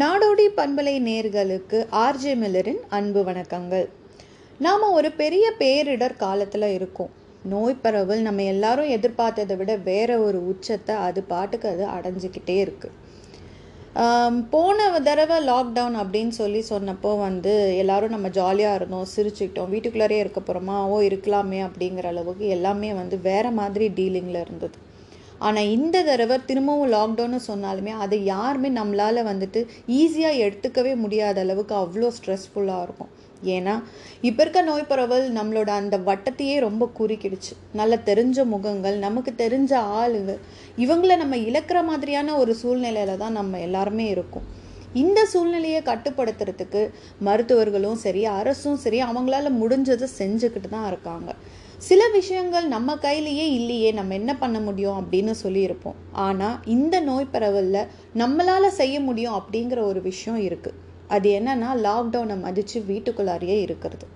நாடோடி பண்பலை நேர்களுக்கு ஆர்ஜே மில்லரின் அன்பு வணக்கங்கள். நாம் ஒரு பெரிய பேரிடர் காலத்தில் இருக்கோம். நோய் பரவல் நம்ம எல்லாரும் எதிர்பார்த்ததை விட வேற ஒரு உச்சத்தை அது பாட்டுக்கு அது அடைஞ்சிக்கிட்டே இருக்குது போன தடவை லாக்டவுன் அப்படின்னு சொல்லி சொன்னப்போ வந்து எல்லாரும் நம்ம ஜாலியாக இருந்தோம் சிரிச்சுக்கிட்டோம் வீட்டுக்குள்ளாரே இருக்க போகிறோமா ஓ இருக்கலாமே அப்படிங்கிற அளவுக்கு எல்லாமே வந்து வேற மாதிரி டீலிங்கில் இருந்தது. ஆனால் இந்த தடவை திரும்பவும் லாக்டவுன்னு சொன்னாலுமே அதை யாருமே நம்மளால் வந்துட்டு ஈஸியாக எடுத்துக்கவே முடியாத அளவுக்கு அவ்வளோ ஸ்ட்ரெஸ்ஃபுல்லாக இருக்கும். ஏன்னா இப்போ இருக்க நோய் பரவல் நம்மளோட அந்த வட்டத்தையே ரொம்ப குறுக்கிடுச்சு. நல்லா தெரிஞ்ச முகங்கள் நமக்கு தெரிஞ்ச ஆளுங்க இவங்கள நம்ம இழக்கிற மாதிரியான ஒரு சூழ்நிலையில தான் நம்ம எல்லாருமே இருக்கோம். இந்த சூழ்நிலையை கட்டுப்படுத்துறதுக்கு மருத்துவர்களும் சரி அரசும் சரி அவங்களால முடிஞ்சதை செஞ்சுக்கிட்டு தான் இருக்காங்க. சில விஷயங்கள் நம்ம கையிலேயே இல்லையே நம்ம என்ன பண்ண முடியும் அப்படின்னு சொல்லியிருப்போம். ஆனால் இந்த நோய் பரவலில் நம்மளால் செய்ய முடியும் அப்படிங்கிற ஒரு விஷயம் இருக்குது அது என்னன்னா லாக்டவுனை மதித்து வீட்டுக்குள்ளாரியே இருக்கிறது.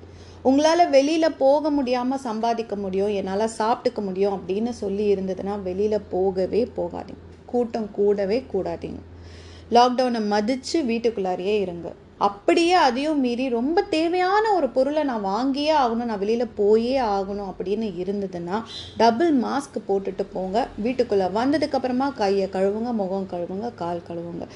உங்களால் வெளியில் போக முடியாமல் சம்பாதிக்க முடியும் என்னால் சாப்பிட்டுக்க முடியும் அப்படின்னு சொல்லி இருந்ததுன்னா வெளியில் போகவே போகாதீங்க. கூட்டம் கூடவே கூடாதீங்க. லாக்டவுனை மதித்து வீட்டுக்குள்ளாரியே இருங்க. அப்படியே அதையும் மீறி ரொம்ப தேவையான ஒரு பொருளை நான் வாங்கியே ஆகணும் நான் வெளியில் போயே ஆகணும் அப்படின்னு இருந்ததுன்னா டபுள் மாஸ்க் போட்டுட்டு போங்க. வீட்டுக்குள்ளே வந்ததுக்கப்புறமா கையை கழுவுங்க முகம் கழுவுங்க கால் கழுவுங்க.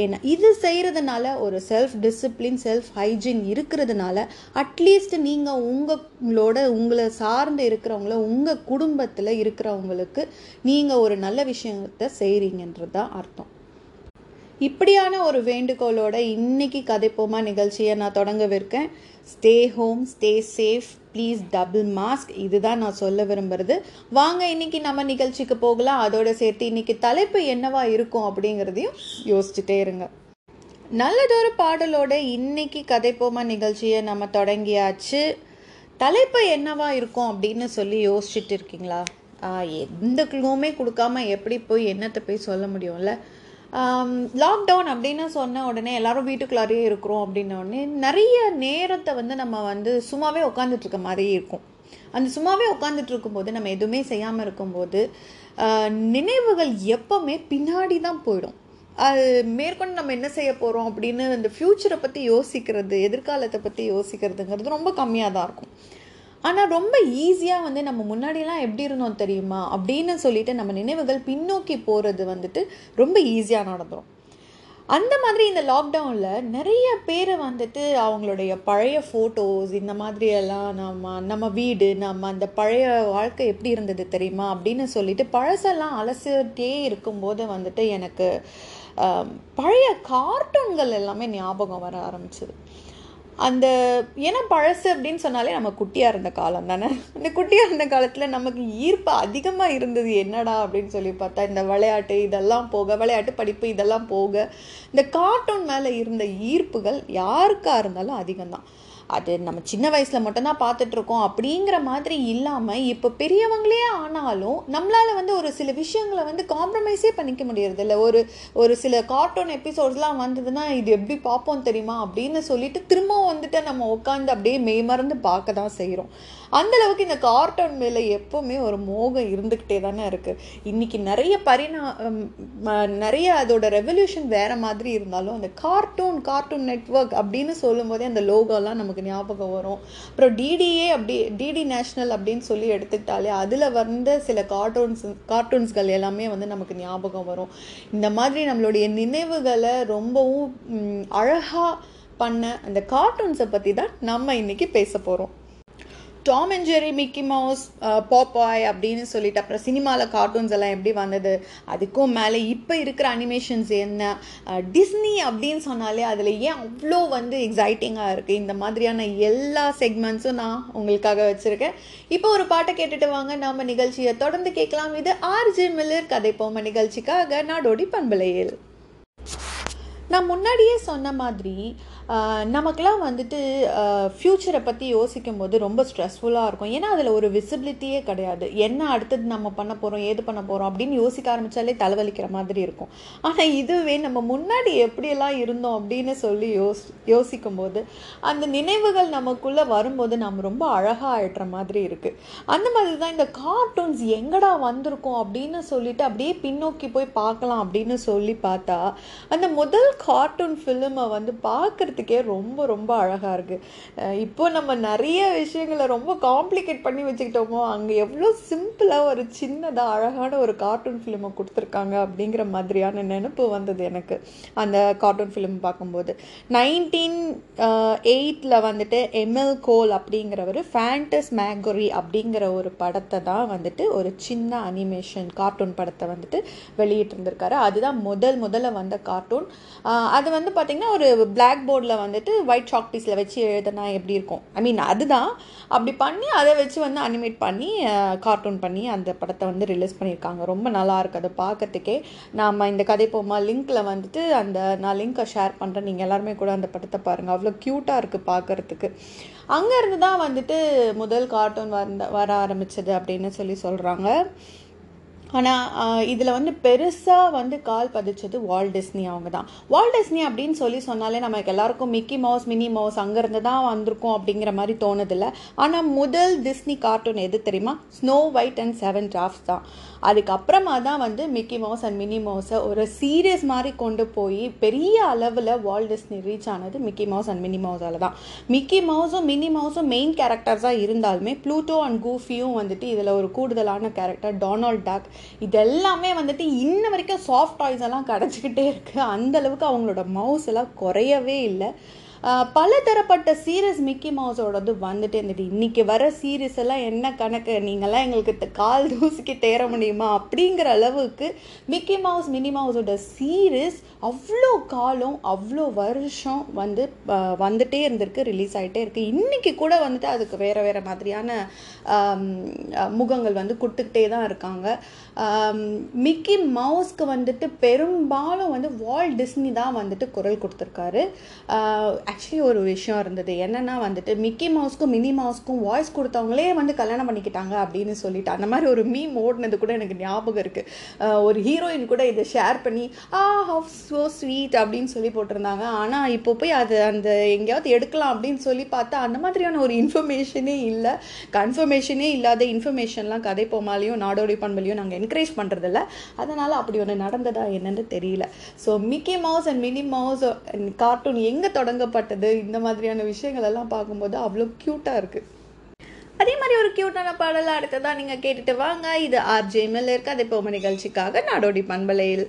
ஏன்னா இது செய்கிறதுனால ஒரு செல்ஃப் டிசிப்ளின் செல்ஃப் ஹைஜீன் இருக்கிறதுனால அட்லீஸ்ட் நீங்கள் உங்களோட உங்களை சார்ந்து இருக்கிறவங்கள உங்கள் குடும்பத்தில் இருக்கிறவங்களுக்கு நீங்கள் ஒரு நல்ல விஷயத்தை செய்கிறீங்கன்றது தான் அர்த்தம். இப்படியான ஒரு வேண்டுகோளோட இன்னைக்கு கதைப்போமா நிகழ்ச்சியை நான் தொடங்கவிருக்கேன். Stay home stay safe please double mask இதுதான் நான் சொல்ல விரும்புறது. வாங்க இன்னைக்கு நம்ம நிகழ்ச்சிக்கு போகலாம். அதோட சேர்த்து இன்னைக்கு தலைப்பு என்னவா இருக்கும் அப்படிங்கிறதையும் யோசிச்சுட்டே இருங்க. நல்லதொரு பாடலோட இன்னைக்கு கதைப்போமா நிகழ்ச்சியை நம்ம தொடங்கியாச்சு. தலைப்பு என்னவா இருக்கும் அப்படின்னு சொல்லி யோசிச்சுட்டு இருக்கீங்களா? எந்த க்ளூமே கொடுக்காம எப்படி போய் என்னத்தை போய் சொல்ல முடியும்ல? Um, லாக்டவுன் அப்படின்னு சொன்ன உடனே எல்லாரும் வீட்டுக்குள்ளாரையே இருக்கிறோம் அப்படின்ன உடனே நிறைய நேரத்தை வந்து நம்ம வந்து சும்மாவே உட்காந்துட்ருக்க மாதிரி இருக்கும். அந்த சும்மாவே உட்காந்துட்டு இருக்கும்போது நம்ம எதுவுமே செய்யாமல் இருக்கும்போது நினைவுகள் எப்போவுமே பின்னாடி தான் போயிடும். அது மேற்கொண்டு நம்ம என்ன செய்ய போகிறோம் அப்படின்னு அந்த ஃப்யூச்சரை பற்றி யோசிக்கிறது எதிர்காலத்தை பற்றி யோசிக்கிறதுங்கிறது ரொம்ப கம்மியாக தான் இருக்கும். ஆனால் ரொம்ப ஈஸியாக வந்து நம்ம முன்னாடிலாம் எப்படி இருந்தோம் தெரியுமா? அப்படின்னு சொல்லிட்டு நம்ம நினைவுகள் பின்னோக்கி போகிறது வந்துட்டு ரொம்ப ஈஸியாக நடந்துடும் அந்த மாதிரி இந்த லாக்டவுனில் நிறைய பேர் வந்துட்டு அவங்களுடைய பழைய ஃபோட்டோஸ் இந்த மாதிரியெல்லாம் நம்ம நம்ம வீடு நம்ம அந்த பழைய வாழ்க்கை எப்படி இருந்தது தெரியுமா? அப்படின்னு சொல்லிட்டு பழசெல்லாம் அலசிட்டே இருக்கும்போது வந்துட்டு எனக்கு பழைய கார்ட்டூன்கள் எல்லாமே ஞாபகம் வர ஆரம்பிச்சது. அந்த ஏன்னா பழசு அப்படின்னு சொன்னாலே நம்ம குட்டியாக இருந்த காலம் தானே? இந்த குட்டியாக இருந்த காலத்தில் நமக்கு ஈர்ப்பு அதிகமாக இருந்தது. என்னடா அப்படின்னு சொல்லி பார்த்தா இந்த விளையாட்டு இதெல்லாம் போக விளையாட்டு படிப்பு இதெல்லாம் போக இந்த கார்ட்டூன் மேலே இருந்த ஈர்ப்புகள் யாருக்காக இருந்தாலும் அதிகம்தான். அது நம்ம சின்ன வயசில் மட்டும்தான் பார்த்துட்ருக்கோம் அப்படிங்கிற மாதிரி இல்லாமல் இப்போ பெரியவங்களே ஆனாலும் நம்மளால் வந்து ஒரு சில விஷயங்களை வந்து காம்ப்ரமைஸே பண்ணிக்க முடியறதில்ல. ஒரு ஒரு சில கார்ட்டூன் எபிசோட்ஸ்லாம் வந்ததுன்னா இது எப்படி பார்ப்போம் தெரியுமா? அப்படின்னு சொல்லிட்டு திரும்பவும் வந்துட்டு நம்ம உட்காந்து அப்படியே மெய்மறந்து பார்க்க தான் செய்கிறோம் அந்தளவுக்கு இந்த கார்ட்டூன் மேலே எப்போவுமே ஒரு மோகம் இருந்துக்கிட்டே தானே இருக்குது இன்றைக்கி நிறைய பரிணா நிறைய அதோட ரெவல்யூஷன் வேறு மாதிரி இருந்தாலும் அந்த கார்ட்டூன் கார்ட்டூன் நெட்வொர்க் அப்படின்னு சொல்லும்போதே அந்த லோகோலாம் நமக்கு ஞாபகம் வரும். அப்புறம் டிடிஏ அப்படி டிடி நேஷ்னல் அப்படின்னு சொல்லி எடுத்துக்கிட்டாலே அதில் வந்த சில கார்ட்டூன்ஸ் கார்ட்டூன்ஸ்கள் எல்லாமே வந்து நமக்கு ஞாபகம் வரும். இந்த மாதிரி நம்மளுடைய நினைவுகளை ரொம்பவும் அழகாக பண்ண அந்த கார்ட்டூன்ஸை பற்றி தான் நம்ம இன்றைக்கி பேச போகிறோம் Tom and Jerry Mickey Mouse Popeye அப்படின்னு சொல்லிட்டு அப்புறம் சினிமாவில் கார்ட்டூன்ஸ் எல்லாம் எப்படி வந்தது? அதுக்கும் மேலே இப்போ இருக்கிற அனிமேஷன்ஸ் என்ன? டிஸ்னி அப்படின்னு சொன்னாலே அதில் ஏன் அவ்வளோ வந்து எக்ஸைட்டிங்காக இருக்குது இந்த மாதிரியான எல்லா செக்மெண்ட்ஸும் நான் உங்களுக்காக வச்சுருக்கேன். இப்போ ஒரு பாட்டை கேட்டுட்டு வாங்க. நாம் நிகழ்ச்சியை தொடர்ந்து கேட்கலாம். இது ஆர்ஜே மில்லர் கதை போம நிகழ்ச்சிக்காக நாடோடி பண்பலையில். நான் முன்னாடியே சொன்ன மாதிரி நமக்கெலாம் வந்துட்டு ஃப்யூச்சரை பற்றி யோசிக்கும் போது ரொம்ப ஸ்ட்ரெஸ்ஃபுல்லாக இருக்கும். ஏன்னா அதில் ஒரு விசிபிலிட்டியே கிடையாது. என்ன அடுத்தது நம்ம பண்ண போகிறோம் ஏது பண்ண போகிறோம் அப்படின்னு யோசிக்க ஆரம்பித்தாலே தலைவலிக்கிற மாதிரி இருக்கும். ஆனால் இதுவே நம்ம முன்னாடி எப்படியெல்லாம் இருந்தோம் அப்படின்னு சொல்லி யோஸ் யோசிக்கும் போது அந்த நினைவுகள் நமக்குள்ளே வரும்போது நம்ம ரொம்ப அழகாக ஆயிடுற மாதிரி இருக்குது அந்த மாதிரி தான் இந்த கார்ட்டூன்ஸ் எங்கடா வந்திருக்கோம் அப்படின்னு சொல்லிட்டு அப்படியே பின்னோக்கி போய் பார்க்கலாம் அப்படின்னு சொல்லி பார்த்தா அந்த முதல் கார்ட்டூன் ஃபிலிமை வந்து பார்க்குறதுக்கு ரொம்ப ரொம்ப அழகாக இருக்குது இப்போ நம்ம நிறைய விஷயங்களை ரொம்ப காம்ப்ளிகேட் பண்ணி வச்சுக்கிட்டோமோ அங்கே எவ்வளோ சிம்பிளாக ஒரு சின்னதாக அழகான ஒரு கார்ட்டூன் ஃபிலிமை கொடுத்துருக்காங்க அப்படிங்கிற மாதிரியான நினைப்பு வந்தது எனக்கு அந்த கார்ட்டூன் ஃபிலிம் பார்க்கும்போது. நைன்டீன் எயிட்டில் வந்துட்டு எம்எல் கோல் அப்படிங்கிறவர் ஃபேண்டஸ் மேகரி அப்படிங்கிற ஒரு படத்தை தான் வந்துட்டு ஒரு சின்ன அனிமேஷன் கார்ட்டூன் படத்தை வந்துட்டு வெளியிட்டிருந்திருக்காரு. அதுதான் முதல் முதல்ல வந்த கார்ட்டூன் அது வந்து பார்த்திங்கன்னா ஒரு பிளாக் போர்டில் வந்துட்டு ஒயிட் சாக் பீஸில் வச்சு எழுதுனா எப்படி இருக்கும்? ஐ மீன் அதுதான். அப்படி பண்ணி அதை வச்சு வந்து அனிமேட் பண்ணி கார்ட்டூன் பண்ணி அந்த படத்தை வந்து ரிலீஸ் பண்ணியிருக்காங்க. ரொம்ப நல்லா இருக்குது அதை பார்க்கறதுக்கே நாம் இந்த கதை போமா லிங்க்கில் வந்துட்டு அந்த நான் லிங்க்கை ஷேர் பண்ணுறேன் நீங்கள் எல்லாருமே கூட அந்த படத்தை பாருங்கள் அவ்வளோ க்யூட்டாக இருக்குது பார்க்குறதுக்கு. அங்கேருந்து தான் வந்துட்டு முதல் கார்ட்டூன் வந்த வர ஆரம்பிச்சது அப்படின்னு சொல்லி சொல்கிறாங்க ஆனால் இதில் வந்து பெருசாக வந்து கால் பதிச்சது வால் டிஸ்னி அவங்க தான். வால் டிஸ்னி அப்படின்னு சொல்லி சொன்னாலே நமக்கு எல்லாருக்கும் மிக்கி மவுஸ் மினி மவுஸ் அங்கேருந்து தான் வந்திருக்கோம் அப்படிங்கிற மாதிரி தோணுதில்ல. ஆனால் முதல் டிஸ்னி கார்ட்டூன் எது தெரியுமா? Snow White and seven dwarfs தான். அதுக்கப்புறமா தான் வந்து மிக்கி மவுஸ் அண்ட் மினி மவுஸை ஒரு சீரியஸ் மாதிரி கொண்டு போய் பெரிய அளவில் வால் டிஸ்னி ரீச் ஆனது மிக்கி மவுஸ் அண்ட் மினி மவுஸால் தான். மிக்கி மவுஸும் மினி மவுஸும் மெயின் கேரக்டர்ஸாக இருந்தாலுமே ப்ளூட்டோ அண்ட் கூஃபியும் வந்துட்டு இதில் ஒரு கூடுதலான கேரக்டர் டொனால்ட் டக் இதெல்லாமே வந்துட்டு இன்ன வரைக்கும் சாஃப்ட் டாய்ஸ் எல்லாம் கிடச்சிக்கிட்டே இருக்குது அந்தளவுக்கு அவங்களோட மவுஸ் எல்லாம் குறையவே இல்லை. பல தரப்பட்ட சீரியஸ் மிக்கி மவுஸோடது வந்துட்டே இருந்துட்டு இன்றைக்கி வர சீரியஸ் எல்லாம் என்ன கணக்கு? நீங்கள்லாம் எங்களுக்கு கால் தூசிக்கு தேர முடியுமா? அப்படிங்கிற அளவுக்கு மிக்கி மவுஸ் மினி மவுஸோட சீரியஸ் அவ்வளோ காலம் அவ்வளோ வருஷம் வந்து வந்துட்டே இருந்திருக்கு ரிலீஸ் ஆகிட்டே இருக்குது இன்றைக்கி கூட வந்துட்டு அதுக்கு வேறு வேறு மாதிரியான முகங்கள் வந்து கொடுத்துக்கிட்டே தான் இருக்காங்க. மிக்கி மவுஸ்க்கு வந்துட்டு பெரும்பாலும் வந்து வால் டிஸ்னி தான் வந்துட்டு குரல் கொடுத்துருக்காரு. ஆக்சுவலி ஒரு விஷயம் இருந்தது. என்னென்னா வந்துட்டு மிக்கி மவுஸ்க்கும் மினி மவுஸ்க்கும் வாய்ஸ் கொடுத்தவங்களே வந்து கல்யாணம் பண்ணிக்கிட்டாங்க அப்படின்னு சொல்லிட்டு அந்த மாதிரி ஒரு மீம் ஓடினது கூட எனக்கு ஞாபகம் இருக்குது ஒரு ஹீரோயின் கூட இதை ஷேர் பண்ணி ஆ ஹவ் ஸோ ஸ்வீட் அப்படின்னு சொல்லி போட்டிருந்தாங்க. ஆனால் இப்போ போய் அது அந்த எங்கேயாவது எடுக்கலாம் அப்படின்னு சொல்லி பார்த்தா அந்த மாதிரியான ஒரு இன்ஃபர்மேஷனே இல்லை. கன்ஃபர்மேஷனே இல்லாத இன்ஃபர்மேஷன்லாம் கதை போமாலையும் நாடோடி பண்பலையும் நாங்கள் என்கரேஜ் பண்ணுறதில்ல அதனால் அப்படி ஒன்று நடந்ததா என்னன்னு தெரியல. So Mickey Mouse and Minnie Mouse cartoon எங்கே பட்டது இந்த மாதிரியான விஷயங்கள் எல்லாம் பார்க்கும்போது அவ்வளோ க்யூட்டாக இருக்குது அதே மாதிரி ஒரு க்யூட்டான பாடல் அடுத்ததான் நீங்கள் கேட்டுட்டு வாங்க. இது ஆர்ஜே மேல இருக்க. அதே நிகழ்ச்சிக்காக நாடோடி பண்பலையில்.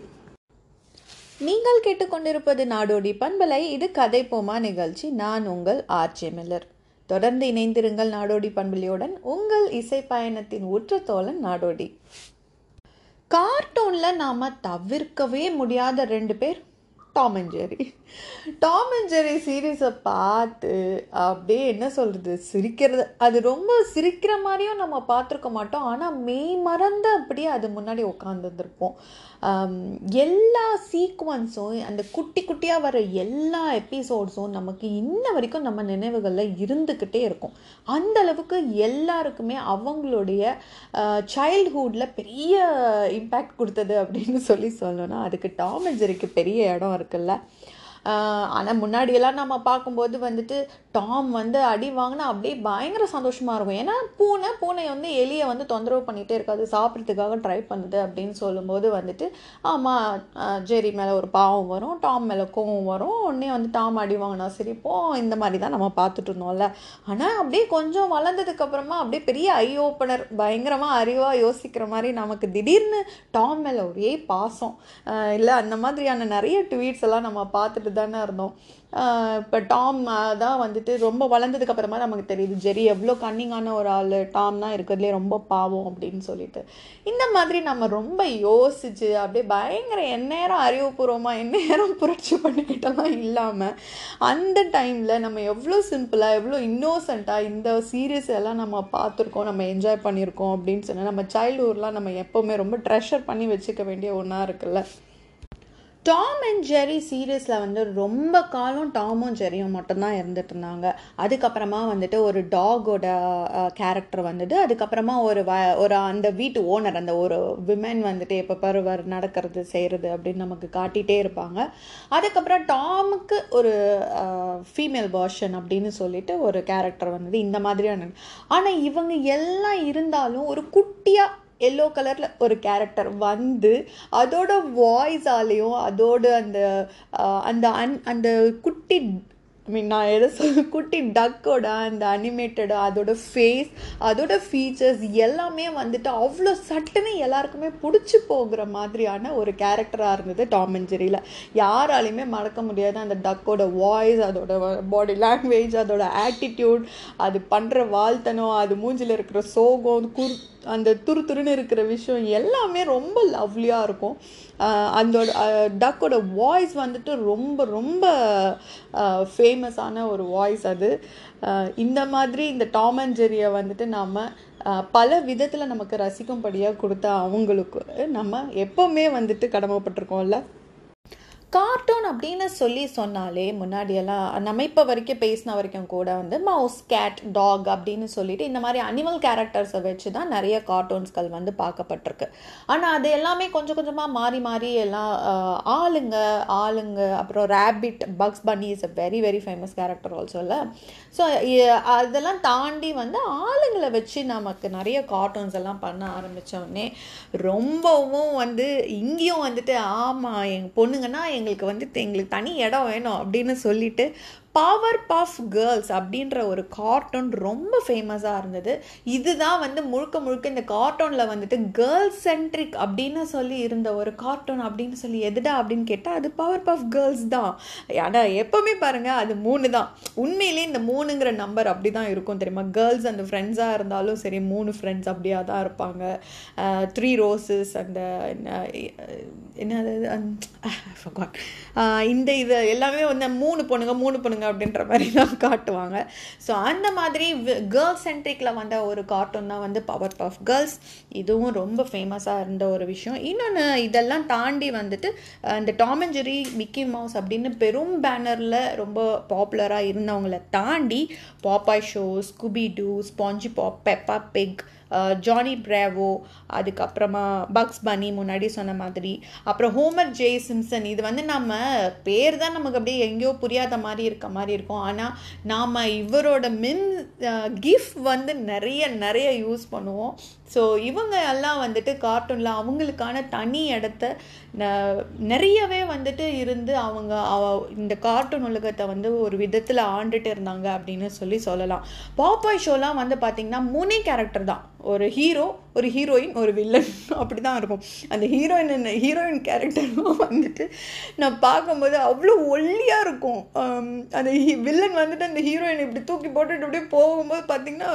நீங்கள் கேட்டுக்கொண்டிருப்பது நாடோடி பண்பலை. இது கதை போமா நிகழ்ச்சி. நான் உங்கள் ஆர்ஜே மில்லர் தொடர்ந்து இணைந்திருங்கள் நாடோடி பண்பலையுடன். உங்கள் இசை பயணத்தின் உற்ற தோழன் நாடோடி. கார்ட்டூனில் நாம் தவிர்க்கவே முடியாத ரெண்டு பேர். Tom and Jerry Tom and Jerry சீரீஸை பார்த்து அப்படியே என்ன சொல்கிறது சிரிக்கிறது. அது ரொம்ப சிரிக்கிற மாதிரியும் நம்ம பார்த்துருக்க மாட்டோம். ஆனால் மெய் மறந்து அப்படியே அது முன்னாடி உட்காந்துருந்துருப்போம் எல்லா சீக்வன்ஸும் அந்த குட்டி குட்டியாக வர எல்லா எபிசோட்ஸும் நமக்கு இன்ன வரைக்கும் நம்ம நினைவுகளில் இருந்துக்கிட்டே இருக்கும். அந்த அளவுக்கு எல்லாருக்குமே அவங்களுடைய சைல்ட்ஹுட்டில் பெரிய இம்பேக்ட் கொடுத்தது அப்படின்னு சொல்லி சொல்லணும்னா அதுக்கு டாம் அண்ட் ஜெரிக்கு பெரிய இடம் இருக்குல்ல. ஆனால் முன்னாடியெல்லாம் நம்ம பார்க்கும்போது வந்துட்டு டாம் வந்து அடி வாங்கினா அப்படியே பயங்கர சந்தோஷமாக இருக்கும். ஏன்னா பூனை பூனை வந்து எலியை வந்து தொந்தரவு பண்ணிகிட்டே இருக்காது. சாப்பிட்றதுக்காக ட்ரை பண்ணுது அப்படின்னு சொல்லும்போது வந்துட்டு ஆமாம் ஜெரி மேலே ஒரு பாவம் வரும் டாம் மேலே கோவம் வரும். உடனே வந்து டாம் அடி வாங்கினா சிரிப்போம் இந்த மாதிரி தான் நம்ம பார்த்துட்டு இருந்தோம்ல. ஆனால் அப்படியே கொஞ்சம் வளர்ந்ததுக்கப்புறமா அப்படியே பெரிய ஐ ஓப்பனர் பயங்கரமாக அறிவாக யோசிக்கிற மாதிரி நமக்கு திடீர்னு டாம் மேலே ஒரே பாசம். இல்லை அந்த மாதிரியான நிறைய ட்வீட்ஸ் எல்லாம் நம்ம பார்த்துட்டு தானே இருந்தோம். இப்போ டாம் தான் வந்துட்டு ரொம்ப வளர்ந்ததுக்கு அப்புறமா நமக்கு தெரியுது ஜெரி எவ்வளோ கன்னிங்கான ஒரு ஆள் டாம் தான் இருக்கிறதுலே ரொம்ப பாவம் அப்படின்னு சொல்லிட்டு. இந்த மாதிரி நம்ம ரொம்ப யோசிச்சு அப்படியே பயங்கர எந்நேரம் அறிவுபூர்வமாக எந்நேரம் புரட்சி பண்ணிக்கிட்டலாம் இல்லாமல் அந்த டைமில் நம்ம எவ்வளோ சிம்பிளாக எவ்வளோ இன்னோசண்ட்டாக இந்த சீரியஸ் எல்லாம் நம்ம பார்த்துருக்கோம் நம்ம என்ஜாய் பண்ணியிருக்கோம் அப்படின்னு சொன்னால் நம்ம சைல்டுஹுட்லாம் நம்ம எப்போவுமே ரொம்ப ட்ரெஷர் பண்ணி வச்சுக்க வேண்டிய ஒன்றா இருக்குல்ல. டாம் அண்ட் ஜெரி சீரியஸில் வந்து ரொம்ப காலம் டாமும் ஜெரியும் மட்டும்தான் இருந்துட்டு இருந்தாங்க அதுக்கப்புறமா வந்துட்டு ஒரு டாகோட கேரக்டர் வந்தது அதுக்கப்புறமா ஒரு வ ஒரு அந்த வீட்டு ஓனர் அந்த ஒரு விமன் வந்துட்டு எப்போ பருவர் நடக்கிறது செய்கிறது அப்படின்னு நமக்கு காட்டிகிட்டே இருப்பாங்க. அதுக்கப்புறம் டாமுக்கு ஒரு ஃபீமேல் வேர்ஷன் அப்படின்னு சொல்லிட்டு ஒரு கேரக்டர் வந்தது. இந்த மாதிரியான ஆனால் இவங்க எல்லாம் இருந்தாலும் ஒரு குட்டியாக எல்லோ கலரில் ஒரு கேரக்டர் வந்து அதோட வாய்ஸாலேயும் அதோட அந்த அந்த அன் அந்த குட்டி ஐ மீன் நான் எதை சொல்ல குட்டி டக்கோட அந்த அனிமேட்டடு அதோட ஃபேஸ் அதோட ஃபீச்சர்ஸ் எல்லாமே வந்துட்டு அவ்வளோ சட்டுன்னு எல்லாருக்குமே பிடிச்சி போகிற மாதிரியான ஒரு கேரக்டராக இருந்தது டாம் அண்ட் யாராலையுமே மறக்க முடியாது அந்த டக்கோட வாய்ஸ் அதோட பாடி லாங்குவேஜ் அதோட ஆட்டிடியூட் அது பண்ணுற வாழ்த்தனம் அது மூஞ்சில் இருக்கிற சோகம் குர் அந்த துரு துருன்னு இருக்கிற விஷயம் எல்லாமே ரொம்ப லவ்லியாக இருக்கும். அதோட டக்கோட வாய்ஸ் வந்துட்டு ரொம்ப ரொம்ப ஃபேமஸான ஒரு வாய்ஸ் அது. இந்த மாதிரி இந்த டாம் அண்ட் ஜெரியை வந்துட்டு நாம் பல விதத்தில் நமக்கு ரசிக்கும்படியாக கொடுத்த அவங்களுக்கு நம்ம எப்போவுமே வந்துட்டு கடமைப்பட்டிருக்கோம்ல? கார்ட்டூன் அப்படின்னு சொல்லி சொன்னாலே முன்னாடியெல்லாம் நம்ம இப்போ வரைக்கும் பேசின வரைக்கும் கூட வந்து மவுஸ் கேட் டாக் அப்படின்னு சொல்லிட்டு இந்த மாதிரி அனிமல் கேரக்டர்ஸை வச்சு தான் நிறைய கார்ட்டூன்ஸ்கள் வந்து பார்க்கப்பட்டிருக்கு. ஆனால் அது எல்லாமே கொஞ்சம் கொஞ்சமாக மாறி மாறி எல்லாம் ஆளுங்க ஆளுங்க அப்புறம் rabbit Bugs Bunny is a very very famous character also இல்லை ஸோ அதெல்லாம் தாண்டி வந்து ஆளுங்களை வச்சு நமக்கு நிறைய கார்ட்டூன்ஸ் எல்லாம் பண்ண ஆரம்பித்தோடனே ரொம்பவும் வந்து இங்கேயும் வந்துட்டு ஆமாம் எங்கள் பொண்ணுங்கன்னா எங்களுக்கு வந்து எங்களுக்கு தனி இடம் வேணும் அப்படின்னு சொல்லிட்டு பவர் பஃப் கேர்ள்ஸ் அப்படின்ற ஒரு கார்ட்டூன் ரொம்ப ஃபேமஸாக இருந்தது. இதுதான் வந்து முழுக்க முழுக்க இந்த கார்ட்டூனில் வந்துட்டு கேர்ள்ஸ் சென்ட்ரிக் அப்படின்னு சொல்லி இருந்த ஒரு கார்ட்டூன் அப்படின்னு சொல்லி எதுடா அப்படின்னு கேட்டால் அது பவர் பஃப் கேர்ள்ஸ் தான். ஆனால் எப்போவுமே பாருங்கள் அது மூணு தான். உண்மையிலே இந்த மூணுங்கிற நம்பர் அப்படி தான் இருக்கும் தெரியுமா? கேர்ள்ஸ் அந்த ஃப்ரெண்ட்ஸாக இருந்தாலும் சரி மூணு ஃப்ரெண்ட்ஸ் அப்படியா தான் இருப்பாங்க. த்ரீ ரோசஸ் அந்த என்னது இந்த இது எல்லாமே வந்து மூணு பொண்ணுங்க மூணு பொண்ணுங்க அப்படின்ற மாதிரி தான் காட்டுவாங்க. ஸோ அந்த மாதிரி கேர்ள்ஸ் சென்ட்ரிக்கில் வந்த ஒரு கார்ட்டூன் தான் வந்து பவர் பஃப் கேர்ள்ஸ் இதுவும் ரொம்ப ஃபேமஸாக இருந்த ஒரு விஷயம். இன்னொன்று இதெல்லாம் தாண்டி வந்துட்டு இந்த Tom and Jerry Mickey Mouse அப்படின்னு பெரும் பேனரில் ரொம்ப பாப்புலராக இருந்தவங்கள தாண்டி Popeye show Scooby Doo SpongeBob Peppa Pig Johnny Bravo அதுக்கப்புறமா பக்ஸ் பனி முன்னாடி சொன்ன மாதிரி அப்புறம் ஹோமர் ஜே சிம்சன் இது வந்து நம்ம பேர் தான் நமக்கு அப்படியே எங்கேயோ புரியாத மாதிரி இருக்க மாதிரி இருக்கும். ஆனால் நாம் இவரோட மின் கிஃப்ட் வந்து நிறைய நிறைய யூஸ் பண்ணுவோம். ஸோ இவங்க எல்லாம் வந்துட்டு கார்ட்டூனில் அவங்களுக்கான தனி இடத்த நிறையவே வந்துட்டு இருந்து அவங்க இந்த கார்ட்டூன் உலகத்தை வந்து ஒரு விதத்தில் ஆண்டுட்டு இருந்தாங்க அப்படின்னு சொல்லி சொல்லலாம். பாப்பாய் ஷோலாம் வந்து பார்த்திங்கன்னா மூணே கேரக்டர் தான். ஒரு ஹீரோ ஒரு ஹீரோயின் ஒரு வில்லன் அப்படி தான் இருக்கும். அந்த ஹீரோயின் ஹீரோயின் கேரக்டரும் வந்துட்டு நான் பார்க்கும்போது அவ்வளோ ஒல்லியாக இருக்கும். Um, அந்த வில்லன் வந்துட்டு அந்த ஹீரோயின் இப்படி தூக்கி போட்டுட்டு அப்படியே போகும்போது பார்த்தீங்கன்னா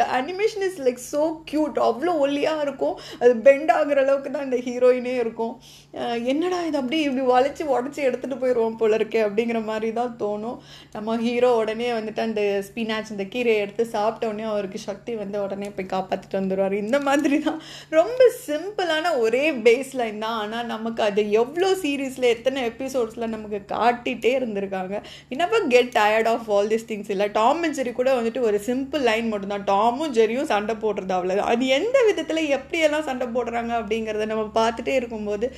the animation is like so cute அவ்வளோ ஒல்லியாக இருக்கும். அது பெண்ட் ஆகுற அளவுக்கு தான் அந்த ஹீரோயினே இருக்கும். Uh, என்னடா இது அப்படியே இப்படி வளைச்சி உடச்சி எடுத்துகிட்டு போயிடுவோம் போல இருக்கே அப்படிங்கிற மாதிரி தான் தோணும். நம்ம ஹீரோ உடனே வந்துட்டு அந்த ஸ்பினாச் அந்த கீரையை எடுத்து சாப்பிட்ட உடனே அவருக்கு சக்தி வந்து உடனே போய் காப்பாற்றிட்டு வந்துடுவார் இந்த மாதிரி தான் ரொம்ப சிம்பிளான ஒரே பேஸ் லைன் தான். ஆனால் நமக்கு அது எவ்வளோ சீரீஸில் எத்தனை எபிசோட்ஸில் நமக்கு காட்டிகிட்டே இருந்திருக்காங்க. இன்னப்போ get tired of all this things இல்லை. டாம் அண்ட் ஜெரி கூட வந்துட்டு ஒரு சிம்பிள் லைன் மட்டும்தான். டாமும் ஜெரியும் சண்டை போடுறது அவ்வளோதான் அது எந்த விதத்தில் எப்படியெல்லாம் சண்டை போடுறாங்க அப்படிங்கிறத நம்ம பார்த்துட்டே இருக்கும்போது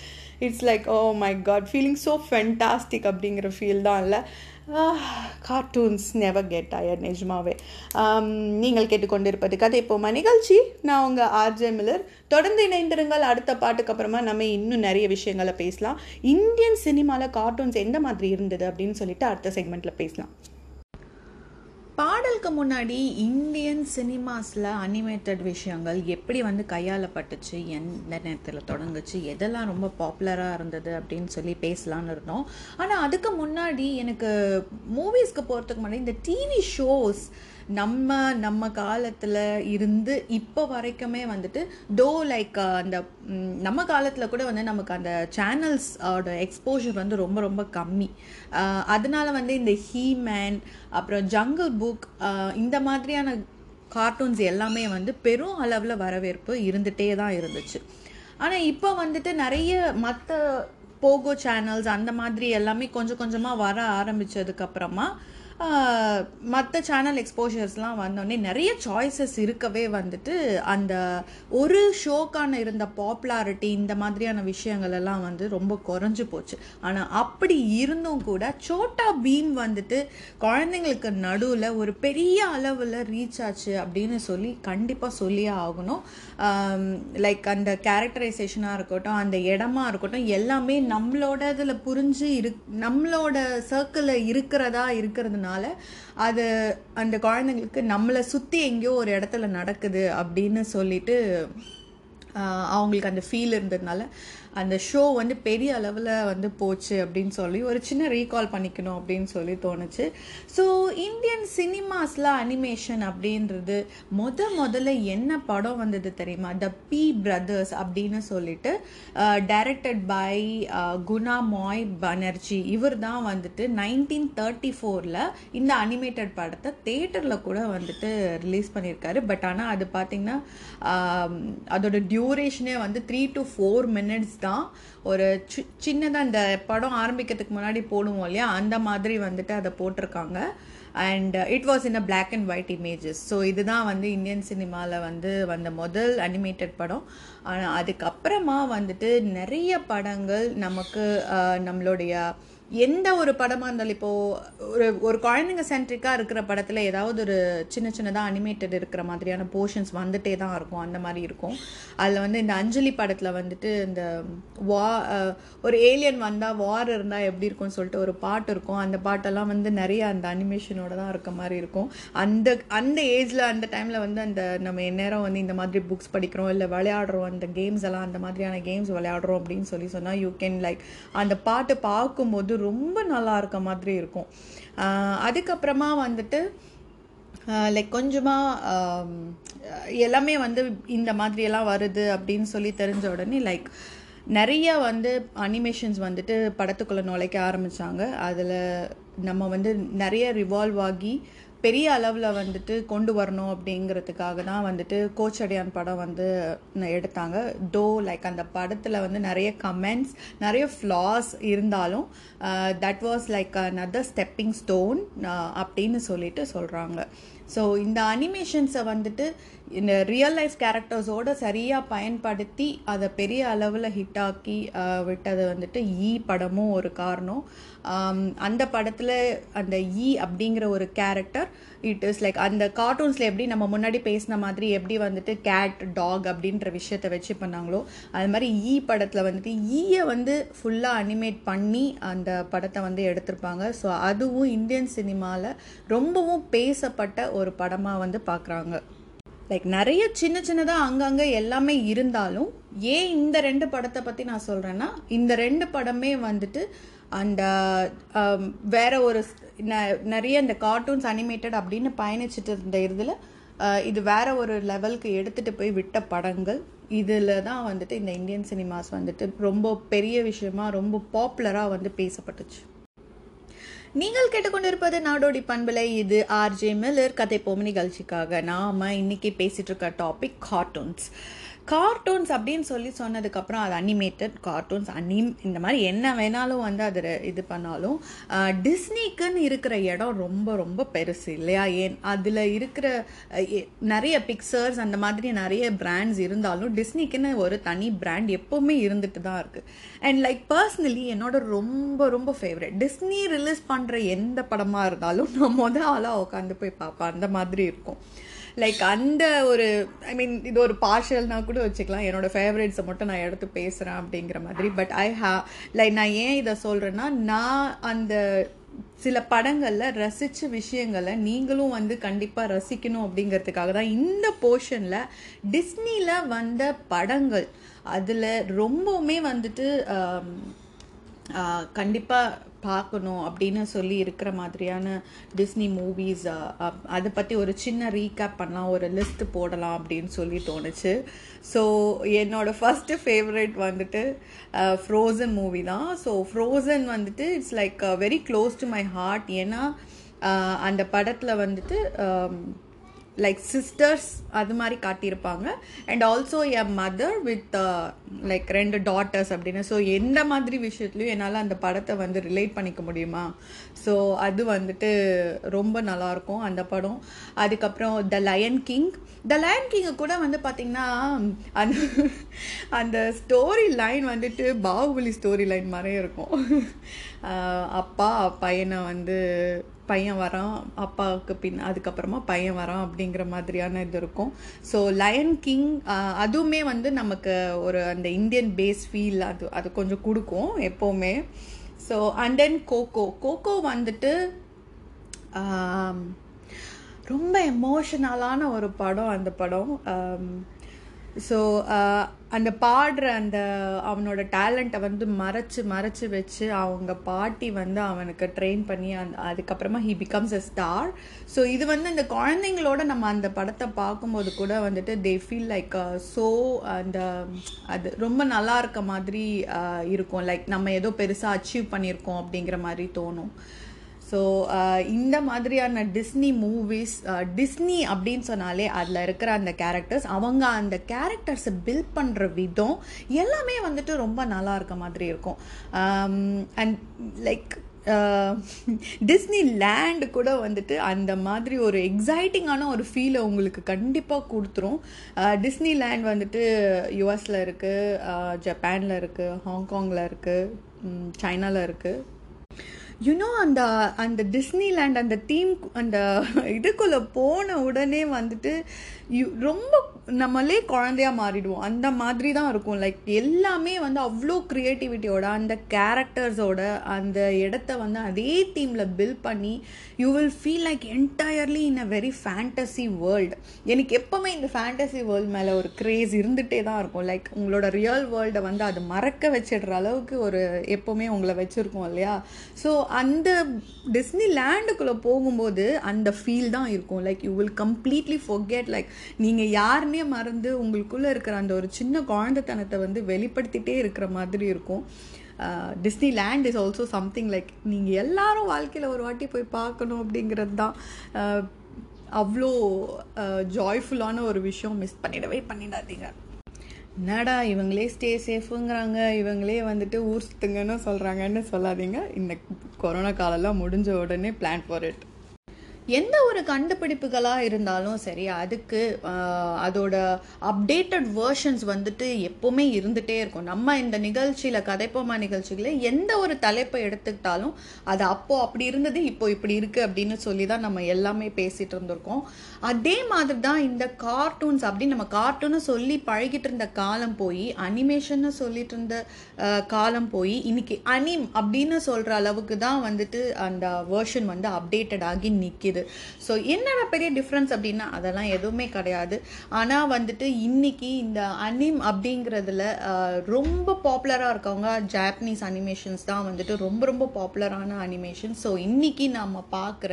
it's like oh my god feeling so fantastic அப்படிங்கிற ஃபீல் தான் இல்லை. கார்ட்டூன்ஸ் நெவர் கெட் டயர்ட் நிஜமாவே. நீங்கள் கேட்டுக்கொண்டிருப்பது கதை இப்போமா நிகழ்ச்சி நான் உங்கள் ஆர்ஜே மில்லர். தொடர்ந்து இணைந்திருங்கள். அடுத்த பாட்டுக்கு அப்புறமா நம்ம இன்னும் நிறைய விஷயங்களை பேசலாம். இந்தியன் சினிமாவில் கார்ட்டூன்ஸ் எந்த மாதிரி இருந்தது அப்படின்னு சொல்லிட்டு அடுத்த செக்மெண்ட்டில் பேசலாம். பாடலுக்கு முன்னாடி இந்தியன் சினிமாஸில் அனிமேட்டட் விஷயங்கள் எப்படி வந்து கையாளப்பட்டுச்சு எந்த நேரத்தில் தொடங்குச்சு எதெல்லாம் ரொம்ப பாப்புலராக இருந்தது அப்படின்னு சொல்லி பேசலான்னு இருந்தோம். ஆனால் அதுக்கு முன்னாடி எனக்கு மூவிஸ்க்கு போகிறதுக்கு முன்னாடி இந்த டிவி ஷோஸ் நம்ம நம்ம காலத்தில் இருந்து இப்போ வரைக்குமே வந்துட்டு தோ லைக் அந்த நம்ம காலத்தில் கூட வந்து நமக்கு அந்த சேனல்ஸ் எக்ஸ்போஷர் வந்து ரொம்ப ரொம்ப கம்மி. அதனால வந்து இந்த ஹீமேன் அப்புறம் ஜங்கிள் புக் இந்த மாதிரியான கார்ட்டூன்ஸ் எல்லாமே வந்து பெரும் அளவில் வரவேற்பு இருந்துகிட்டே தான் இருந்துச்சு. ஆனால் இப்போ வந்துட்டு நிறைய மற்ற போகோ சேனல்ஸ் அந்த மாதிரி எல்லாமே கொஞ்சம் கொஞ்சமாக வர ஆரம்பித்ததுக்கப்புறமா மற்ற சேனல் எக்ஸ்போஷர்ஸ்லாம் வந்தோடனே நிறைய சாய்ஸஸ் இருக்கவே வந்துட்டு அந்த ஒரு ஷோக்கான இருந்த பாப்புலாரிட்டி இந்த மாதிரியான விஷயங்கள் எல்லாம் வந்து ரொம்ப குறைஞ்சு போச்சு. ஆனால் அப்படி இருந்தும் கூட சோட்டா பீம் வந்துட்டு குழந்தைங்களுக்கு நடுவில் ஒரு பெரிய அளவில் ரீச் ஆச்சு அப்படின்னு சொல்லி கண்டிப்பாக சொல்லியே ஆகணும். லைக் அந்த கேரக்டரைசேஷனாக இருக்கட்டும் அந்த இடமா இருக்கட்டும் எல்லாமே நம்மளோட இதில் புரிஞ்சு இரு நம்மளோட சர்க்கிளில் இருக்கிறதா இருக்கிறதுனால அது அந்த குழந்தைங்களுக்கு நம்மளை சுற்றி எங்கேயோ ஒரு இடத்துல நடக்குது அப்படின்னு சொல்லிட்டு அவங்களுக்கு அந்த ஃபீல் இருந்ததுனால அந்த ஷோ வந்து பெரிய அளவில் வந்து போச்சு அப்படின்னு சொல்லி ஒரு சின்ன ரீகால் பண்ணிக்கணும் அப்படின்னு சொல்லி தோணுச்சு. ஸோ இந்தியன் சினிமாஸில் அனிமேஷன் அப்படின்றது முத முதல்ல என்ன படம் வந்தது தெரியுமா? த பி பிரதர்ஸ் அப்படின்னு சொல்லிட்டு directed by Gunamoy Banerjee. இவர் தான் வந்துட்டு நைன்டீன் தேர்ட்டி ஃபோரில் இந்த அனிமேட்டட் படத்தை தேட்டரில் கூட வந்துட்டு ரிலீஸ் பண்ணியிருக்காரு. பட் ஆனால் அது பார்த்திங்கன்னா அதோட டியூரேஷனே வந்து த்ரீ டு ஃபோர் மினிட்ஸ் தான் ஒரு சி சின்னதாக இந்த படம் ஆரம்பிக்கிறதுக்கு முன்னாடி போடுவோம் இல்லையா? அந்த மாதிரி வந்துட்டு அதை போட்டிருக்காங்க. And it was in a black and white images so இதுதான் வந்து இந்தியன் சினிமாவில் வந்து வந்த முதல் அனிமேட்டட் படம். ஆனால் அதுக்கப்புறமா வந்துட்டு நிறைய படங்கள் நமக்கு uh, நம்மளுடைய எந்த ஒரு படமாக இருந்தாலும் இப்போது ஒரு ஒரு குழந்தைங்க சென்ட்ரிக்காக இருக்கிற படத்தில் ஏதாவது ஒரு சின்ன சின்னதாக அனிமேட்டட் இருக்கிற மாதிரியான போர்ஷன்ஸ் வந்துட்டே தான் இருக்கும். அந்த மாதிரி இருக்கும். அதில் வந்து இந்த அஞ்சலி படத்தில் வந்துட்டு இந்த வா ஒரு ஏலியன் வந்தால் வார் இருந்தால் எப்படி இருக்கும்னு சொல்லிட்டு ஒரு பாட்டு இருக்கும். அந்த பாட்டெல்லாம் வந்து நிறைய அந்த அனிமேஷனோட தான் இருக்க மாதிரி இருக்கும். அந்த அந்த ஏஜில் அந்த டைமில் வந்து அந்த நம்ம எந்நேரம் வந்து இந்த மாதிரி புக்ஸ் படிக்கிறோம் இல்லை விளையாடுறோம் அந்த கேம்ஸ் எல்லாம் அந்த மாதிரியான கேம்ஸ் விளையாடுறோம் அப்படின்னு சொல்லி சொன்னால் யூ கேன் லைக் அந்த பாட்டு பார்க்கும்போது ரொம்ப நல்லா இருக்க மாதிரி இருக்கும். அதுக்கப்புறமா வந்துட்டு லைக் கொஞ்சமாக எல்லாமே வந்து இந்த மாதிரியெல்லாம் வருது அப்படின்னு சொல்லி தெரிஞ்ச உடனே லைக் நிறைய வந்து அனிமேஷன்ஸ் வந்துட்டு படத்துக்குள்ளே நுழைக்க ஆரம்பித்தாங்க அதில் நம்ம வந்து நிறைய ரிவால்வ் ஆகி பெரிய அளவில் வந்துட்டு கொண்டு வரணும் அப்படிங்கிறதுக்காக தான் வந்துட்டு கோச்சடையான் படம் வந்து எடுத்தாங்க. தோ லைக் அந்த படத்தில் வந்து நிறைய கமெண்ட்ஸ் நிறைய ஃப்ளாஸ் இருந்தாலும் that was like another stepping stone uh, அப்படின்னு சொல்லிட்டு சொல்கிறாங்க ஸோ இந்த அனிமேஷன்ஸை வந்துட்டு இந்த ரியல் லைஃப் கேரக்டர்ஸோட சரியாக பயன்படுத்தி அதை பெரிய அளவில் ஹிட் ஆக்கி விட்டது வந்துட்டு ஈ படமும் ஒரு காரணம். அந்த படத்தில் அந்த ஈ அப்படிங்கிற ஒரு கேரக்டர் இட் இஸ் லைக் அந்த கார்ட்டூன்ஸில் எப்படி நம்ம முன்னாடி பேசின மாதிரி எப்படி வந்துட்டு கேட் டாக் அப்படின்ற விஷயத்த வச்சு பண்ணாங்களோ அது மாதிரி e ஈ படத்தில் வந்துட்டு ஈயை வந்து ஃபுல்லாக அனிமேட் பண்ணி அந்த படத்தை வந்து எடுத்திருப்பாங்க. ஸோ அதுவும் இந்தியன் சினிமாவில் ரொம்பவும் பேசப்பட்ட ஒரு ஒரு படமாக வந்து பார்க்குறாங்க லைக் நிறைய சின்ன சின்னதாக அங்கங்கே எல்லாமே இருந்தாலும் ஏன் இந்த ரெண்டு படத்தை பற்றி நான் சொல்கிறேன்னா இந்த ரெண்டு படமே வந்துட்டு அந்த வேற ஒரு நிறைய இந்த கார்ட்டூன்ஸ் அனிமேட்டட் அப்படின்னு பயணிச்சுட்டு இருந்த இதில் இது வேற ஒரு லெவலுக்கு எடுத்துகிட்டு போய் விட்ட படங்கள். இதில் தான் வந்துட்டு இந்த இந்தியன் சினிமாஸ் வந்துட்டு ரொம்ப பெரிய விஷயமா ரொம்ப பாப்புலராக வந்து பேசப்பட்டுச்சு. நீங்கள் கேட்டுக்கொண்டிருப்பது நாடோடி பண்பலை. இது ஆர்ஜே மில்லர். கதை போம் நிகழ்ச்சிக்காக நாம இன்னைக்கு பேசிட்டு இருக்க டாபிக் கார்ட்டூன்ஸ் கார்ட்டூன்ஸ் அப்படின்னு சொல்லி சொன்னதுக்கப்புறம் அது அனிமேட்டட் கார்ட்டூன்ஸ் அனிம் இந்த மாதிரி என்ன வேணாலும் வந்து அது இது பண்ணாலும் டிஸ்னிக்குன்னு இருக்கிற இடம் ரொம்ப ரொம்ப பெருசு இல்லையா? ஏன்? அதில் இருக்கிற நிறைய பிக்சர்ஸ் அந்த மாதிரி நிறைய பிராண்ட்ஸ் இருந்தாலும் டிஸ்னிக்குன்னு ஒரு தனி பிராண்ட் எப்போவுமே இருந்துட்டு தான் இருக்குது அண்ட் லைக் பர்சனலி என்னோட ரொம்ப ரொம்ப ஃபேவரட் டிஸ்னி ரிலீஸ் பண்ணுற எந்த படமாக இருந்தாலும் நான் மொதல் ஆளாக உட்காந்து போய் பார்ப்பேன். அந்த மாதிரி இருக்கும். லைக் அந்த ஒரு ஐ மீன் இது ஒரு பார்ஷல்னா கூட வச்சுக்கலாம். என்னோட ஃபேவரேட்ஸை மட்டும் நான் எடுத்து பேசுகிறேன் அப்படிங்கிற மாதிரி. பட் ஐ ஹா லைக் நான் ஏன் இதை சொல்கிறேன்னா நான் அந்த சில படங்களில் ரசித்த விஷயங்களை நீங்களும் வந்து கண்டிப்பாக ரசிக்கணும் அப்படிங்கிறதுக்காக தான் இந்த போர்ஷனில் டிஸ்னியில் வந்த படங்கள். அதில் ரொம்பவுமே வந்துட்டு um, கண்டிப்பாக பார்க்கணும் அப்படின்னு சொல்லி இருக்கிற மாதிரியான டிஸ்னி மூவிஸ் அதை பற்றி ஒரு சின்ன ரீகேப் பண்ணலாம் ஒரு லிஸ்ட் போடலாம் அப்படின்னு சொல்லி தோணுச்சு. ஸோ என்னோடய ஃபஸ்ட்டு ஃபேவரட் வந்துட்டு ஃப்ரோசன் மூவி தான். ஸோ ஃப்ரோசன் வந்துட்டு it's like very close to my heart ஏன்னா அந்த படத்தில் வந்துட்டு லைக் சிஸ்டர்ஸ் அது மாதிரி காட்டியிருப்பாங்க. And also a mother with like ரெண்டு டாட்டர்ஸ் அப்படின்னு. ஸோ எந்த மாதிரி விஷயத்துலையும் என்னால் அந்த படத்தை வந்து ரிலேட் பண்ணிக்க முடியுமா? ஸோ அது வந்துட்டு ரொம்ப நல்லாயிருக்கும் அந்த படம். அதுக்கப்புறம் the Lion King the Lion கிங்கை கூட வந்து பார்த்திங்கன்னா அந்த அந்த ஸ்டோரி லைன் வந்துட்டு பாகுபலி ஸ்டோரி லைன் மாதிரியே இருக்கும். அப்பா பையனை வந்து பையன் வரான் அப்பாவுக்கு பின் அதுக்கப்புறமா பையன் வரான் அப்படிங்கிற மாதிரியான இது இருக்கும். ஸோ லயன் கிங் அதுவுமே வந்து நமக்கு ஒரு அந்த இந்தியன் பேஸ் ஃபீல் அது அது கொஞ்சம் கொடுக்கும் எப்போவுமே. So and then Coco Coco வந்துட்டு ரொம்ப எமோஷனலான ஒரு படம் அந்த படம். ஸோ uh, அந்த பாடுற அந்த அவனோட டேலண்ட்டை வந்து மறைச்சு மறைச்சு வச்சு அவங்க பாட்டி வந்து அவனுக்கு ட்ரெயின் பண்ணி அந்த அதுக்கப்புறமா he becomes a star so இது வந்து இந்த குழந்தைங்களோட நம்ம அந்த படத்தை பார்க்கும்போது கூட வந்துட்டு தே ஃபீல் லைக் ஸோ அந்த அது ரொம்ப நல்லா இருக்க மாதிரி uh, இருக்கும். லைக் நம்ம ஏதோ பெருசாக அச்சீவ் பண்ணியிருக்கோம் அப்படிங்கிற மாதிரி தோணும். ஸோ uh, இந்த மாதிரியான டிஸ்னி மூவிஸ் டிஸ்னி அப்படின்னு சொன்னாலே அதில் இருக்கிற அந்த கேரக்டர்ஸ் அவங்க அந்த கேரக்டர்ஸை பில்ட் பண்ணுற விதம் எல்லாமே வந்துட்டு ரொம்ப நல்லா இருக்க மாதிரி இருக்கும். அண்ட் லைக் டிஸ்னி லேண்ட் கூட வந்துட்டு அந்த மாதிரி ஒரு எக்ஸைட்டிங்கான ஒரு ஃபீலை உங்களுக்கு கண்டிப்பாக கொடுத்துரும். Uh, டிஸ்னி லேண்ட் வந்துட்டு யுஎஸில் இருக்குது ஜப்பானில் uh, இருக்குது ஹாங்காங்கில் இருக்குது சைனாவில் இருக்குது யூனோ அந்த அந்த டிஸ்னிலேண்ட் அந்த தீம் அந்த இதுக்குள்ளே போன உடனே வந்துட்டு யூ ரொம்ப நம்மளே குழந்தையா மாறிடுவோம். அந்த மாதிரி தான் இருக்கும். லைக் எல்லாமே வந்து அவ்வளோ க்ரியேட்டிவிட்டியோட அந்த கேரக்டர்ஸோட அந்த இடத்த வந்து அதே தீமில் பில்ட் பண்ணி you will feel like entirely in a very fantasy world எனக்கு எப்போவுமே இந்த ஃபேண்டசி வேர்ல்டு மேலே ஒரு க்ரேஸ் இருந்துகிட்டே தான் இருக்கும். லைக் உங்களோட ரியல் வேர்ல்டை வந்து அது மறக்க வச்சிடுற அளவுக்கு ஒரு எப்போவுமே உங்களை வச்சுருக்கோம் இல்லையா? ஸோ அந்த டிஸ்னி லேண்டுக்குள்ளே போகும்போது அந்த ஃபீல் தான் இருக்கும். Like you will completely forget like நீங்கள் யாருன்னே மறந்து உங்களுக்குள்ளே இருக்கிற அந்த ஒரு சின்ன குழந்தைத்தனத்தை வந்து வெளிப்படுத்திகிட்டே இருக்கிற மாதிரி இருக்கும். Disneyland is also something like நீங்கள் எல்லாரும் வாழ்க்கையில் ஒரு வாட்டி போய் பார்க்கணும் அப்படிங்கிறது தான். அவ்வளோ ஜாய்ஃபுல்லான ஒரு விஷயம். மிஸ் பண்ணிடவே பண்ணிடாதீங்க. என்னடா இவங்களே ஸ்டே சேஃபுங்கிறாங்க இவங்களே வந்துட்டு ஊர் சுத்துங்கன்னு சொல்கிறாங்கன்னு சொல்லாதீங்க. இந்த கொரோனா காலம்லாம் முடிஞ்ச உடனே பிளான் ஃபார் இட் எந்த ஒரு கண்டுபிடிப்புகளாக இருந்தாலும் சரி அதுக்கு அதோட அப்டேட்டட் வேர்ஷன்ஸ் வந்துட்டு எப்போவுமே இருந்துகிட்டே இருக்கும். நம்ம இந்த நிகழ்ச்சியில் கதைப்போமா நிகழ்ச்சியில் எந்த ஒரு தலைப்பை எடுத்துக்கிட்டாலும் அது அப்போது அப்படி இருந்தது இப்போ இப்படி இருக்குது அப்படின்னு சொல்லி தான் நம்ம எல்லாமே பேசிகிட்டு இருந்திருக்கோம். அதே மாதிரி தான் இந்த கார்ட்டூன்ஸ் அப்படின்னு நம்ம கார்ட்டூன்னு சொல்லி பழகிட்டு இருந்த காலம் போய் அனிமேஷன்னு சொல்லிட்டு இருந்த காலம் போய் இன்னைக்கு அனிம் அப்படின்னு சொல்கிற அளவுக்கு தான் வந்துட்டு அந்த வேர்ஷன் வந்து அப்டேட்டட் ஆகி நிற்கிது ஸோ என்னடா பெரிய டிஃப்ரென்ஸ் அப்படின்னா அதெல்லாம் எதுவுமே கிடையாது. ஆனால் வந்துட்டு இன்னைக்கு இந்த அனிம் அப்படிங்கிறதுல ரொம்ப பாப்புலராக இருக்கவங்க ஜாப்பனீஸ் அனிமேஷன்ஸ் தான் வந்துட்டு ரொம்ப ரொம்ப பாப்புலரான அனிமேஷன் ஸோ இன்னைக்கு நம்ம பார்க்குற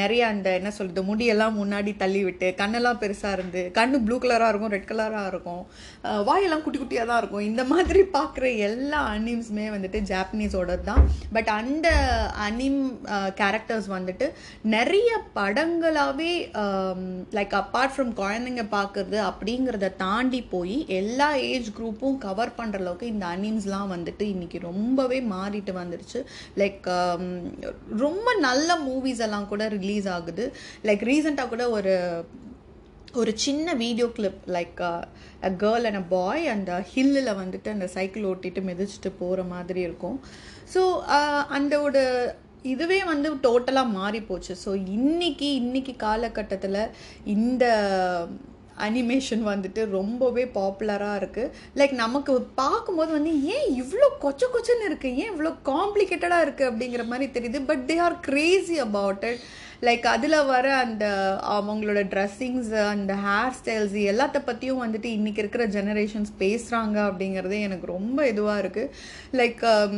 நிறைய அந்த என்ன சொல்கிறது முடியெல்லாம் முன்னாடி தள்ளி விட்டு கண்ணெல்லாம் பெருசாக இருந்து கண்ணு ப்ளூ கலராக இருக்கும் ரெட் கலராக இருக்கும் வாயெல்லாம் குட்டி குட்டியாக தான் இருக்கும். இந்த மாதிரி பார்க்குற எல்லா அனிம்ஸுமே வந்துட்டு ஜாப்பனீஸோட தான் பட் அந்த அனிம் கேரக்டர்ஸ் வந்துட்டு நிறைய படங்களாகவே லைக் அப்பார்ட் ஃப்ரம் குழந்தைங்க பார்க்குறது அப்படிங்கிறத தாண்டி போய் எல்லா ஏஜ் குரூப்பும் கவர் பண்ணுற அளவுக்கு இந்த அனிம்ஸ்லாம் வந்துட்டு இன்றைக்கி ரொம்பவே மாறிட்டு வந்துருச்சு. லைக் um, ரொம்ப நல்ல மூவிஸ் எல்லாம் கூட ரிலீஸ் ஆகுது. லைக் ரீசெண்டாக கூட ஒரு ஒரு சின்ன video clip like a girl and a boy அந்த ஹில்லில் வந்துட்டு அந்த சைக்கிள் ஓட்டிட்டு மிதிச்சுட்டு போகிற மாதிரி இருக்கும். ஸோ uh, அந்த ஒரு இதுவே வந்து டோட்டலாக மாறி போச்சு ஸோ இன்னைக்கு இன்னைக்கு காலகட்டத்தில் இந்த அனிமேஷன் வந்துட்டு ரொம்பவே பாப்புலராக இருக்குது லைக் நமக்கு பார்க்கும்போது வந்து ஏன் இவ்வளோ கொச்ச கொச்சன்னு இருக்குது ஏன் இவ்வளோ காம்ப்ளிகேட்டடாக இருக்குது அப்படிங்கிற மாதிரி தெரியுது. But they are crazy about it like அதில் வர அந்த அவங்களோட ட்ரெஸ்ஸிங்ஸ் அந்த ஹேர் ஸ்டைல்ஸ் எல்லாத்த பற்றியும் வந்துட்டு இன்றைக்கி இருக்கிற ஜெனரேஷன்ஸ் பேசுகிறாங்க அப்படிங்கிறதே எனக்கு ரொம்ப இதுவாக இருக்குது லைக் um,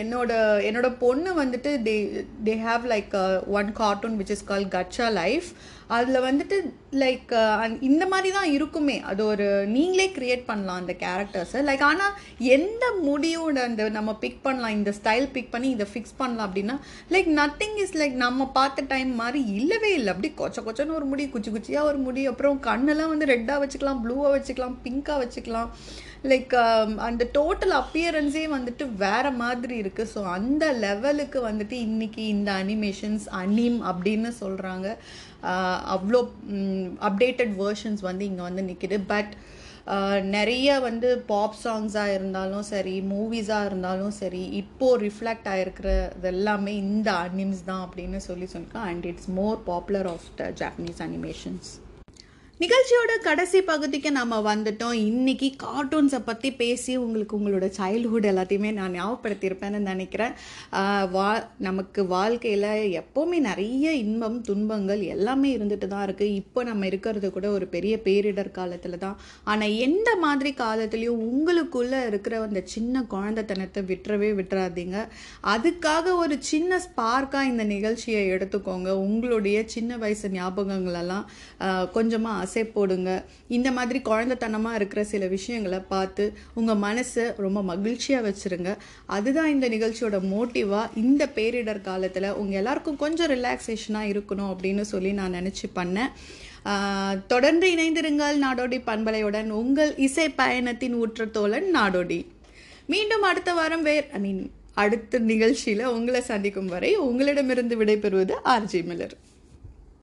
என்னோட என்னோட பொண்ணு வந்துட்டு they they have like one cartoon which is call Gacha Life அதில் வந்துட்டு லைக் இந்த மாதிரி தான் இருக்குமே. அது ஒரு நீங்களே க்ரியேட் பண்ணலாம் அந்த கேரக்டர்ஸை லைக் ஆனால் எந்த முடியோட அந்த நம்ம பிக் பண்ணலாம் இந்த ஸ்டைல் பிக் பண்ணி இதை ஃபிக்ஸ் பண்ணலாம் அப்படின்னா லைக் நத்திங் இஸ் லைக் நம்ம பார்த்த டைம் மாதிரி இல்லவே இல்லை. அப்படி கொச்ச கொச்சன்னு ஒரு முடி குச்சி குச்சியாக ஒரு முடி அப்புறம் கண்ணெல்லாம் வந்து ரெட்டாக வச்சுக்கலாம் ப்ளூவாக வச்சுக்கலாம் பிங்காக வச்சுக்கலாம். லைக் அந்த டோட்டல் அப்பியரன்ஸே வந்துட்டு வேற மாதிரி இருக்குது ஸோ அந்த லெவலுக்கு வந்துட்டு இன்னைக்கு இந்த அனிமேஷன்ஸ் அனிம் அப்படின்னு சொல்கிறாங்க அவ்வளோ அப்டேட்டட் வேர்ஷன்ஸ் வந்து இங்கே வந்து நிற்கிது பட் நிறைய வந்து பாப் சாங்ஸாக இருந்தாலும் சரி மூவிஸாக இருந்தாலும் சரி இப்போது ரிஃப்ளெக்ட் ஆகிருக்கிறது எல்லாமே இந்த அனிம்ஸ் தான் அப்படின்னு சொல்லி சொல்லியிருக்கேன் and it's more popular of the Japanese animations நிகழ்ச்சியோட கடைசி பகுதிக்கு நம்ம வந்துட்டோம். இன்னைக்கு கார்ட்டூன்ஸை பற்றி பேசி உங்களுக்கு உங்களோட சைல்ட்ஹுட் எல்லாத்தையுமே நான் ஞாபகப்படுத்தியிருப்பேன்னு நினைக்கிறேன். வா நமக்கு வாழ்க்கையில் எப்போவுமே நிறைய இன்பம் துன்பங்கள் எல்லாமே இருந்துட்டு தான் இருக்குது இப்போ நம்ம இருக்கிறது கூட ஒரு பெரிய பேரிடர் காலத்தில் தான். ஆனால் எந்த மாதிரி காலத்துலேயும் உங்களுக்குள்ளே இருக்கிற அந்த சின்ன குழந்தைத்தனத்தை விட்டுறவே விட்டுறாதீங்க. அதுக்காக ஒரு சின்ன ஸ்பார்க்காக இந்த நிகழ்ச்சியை எடுத்துக்கோங்க. உங்களுடைய சின்ன வயசு ஞாபகங்களெல்லாம் கொஞ்சமாக அசை போடுங்க. இந்த மாதிரி குழந்தைத்தனமாக இருக்கிற சில விஷயங்களை பார்த்து உங்கள் மனசை ரொம்ப மகிழ்ச்சியாக வச்சுருங்க. அதுதான் இந்த நிகழ்ச்சியோட மோட்டிவாக இந்த பேரிடர் காலத்தில் உங்கள் எல்லாருக்கும் கொஞ்சம் ரிலாக்ஸேஷனாக இருக்கணும் அப்படின்னு சொல்லி நான் நினச்சி பண்ணேன். தொடர்ந்து இணைந்திருங்கள் நாடோடி பண்பலையுடன். உங்கள் இசை பயணத்தின் ஊற்றத்தோழன் நாடோடி. மீண்டும் அடுத்த வாரம் வேர் ஐ மீன் அடுத்த நிகழ்ச்சியில் உங்களை சந்திக்கும் வரை உங்களிடமிருந்து விடைபெறுவது ஆர்ஜி மில்லர்.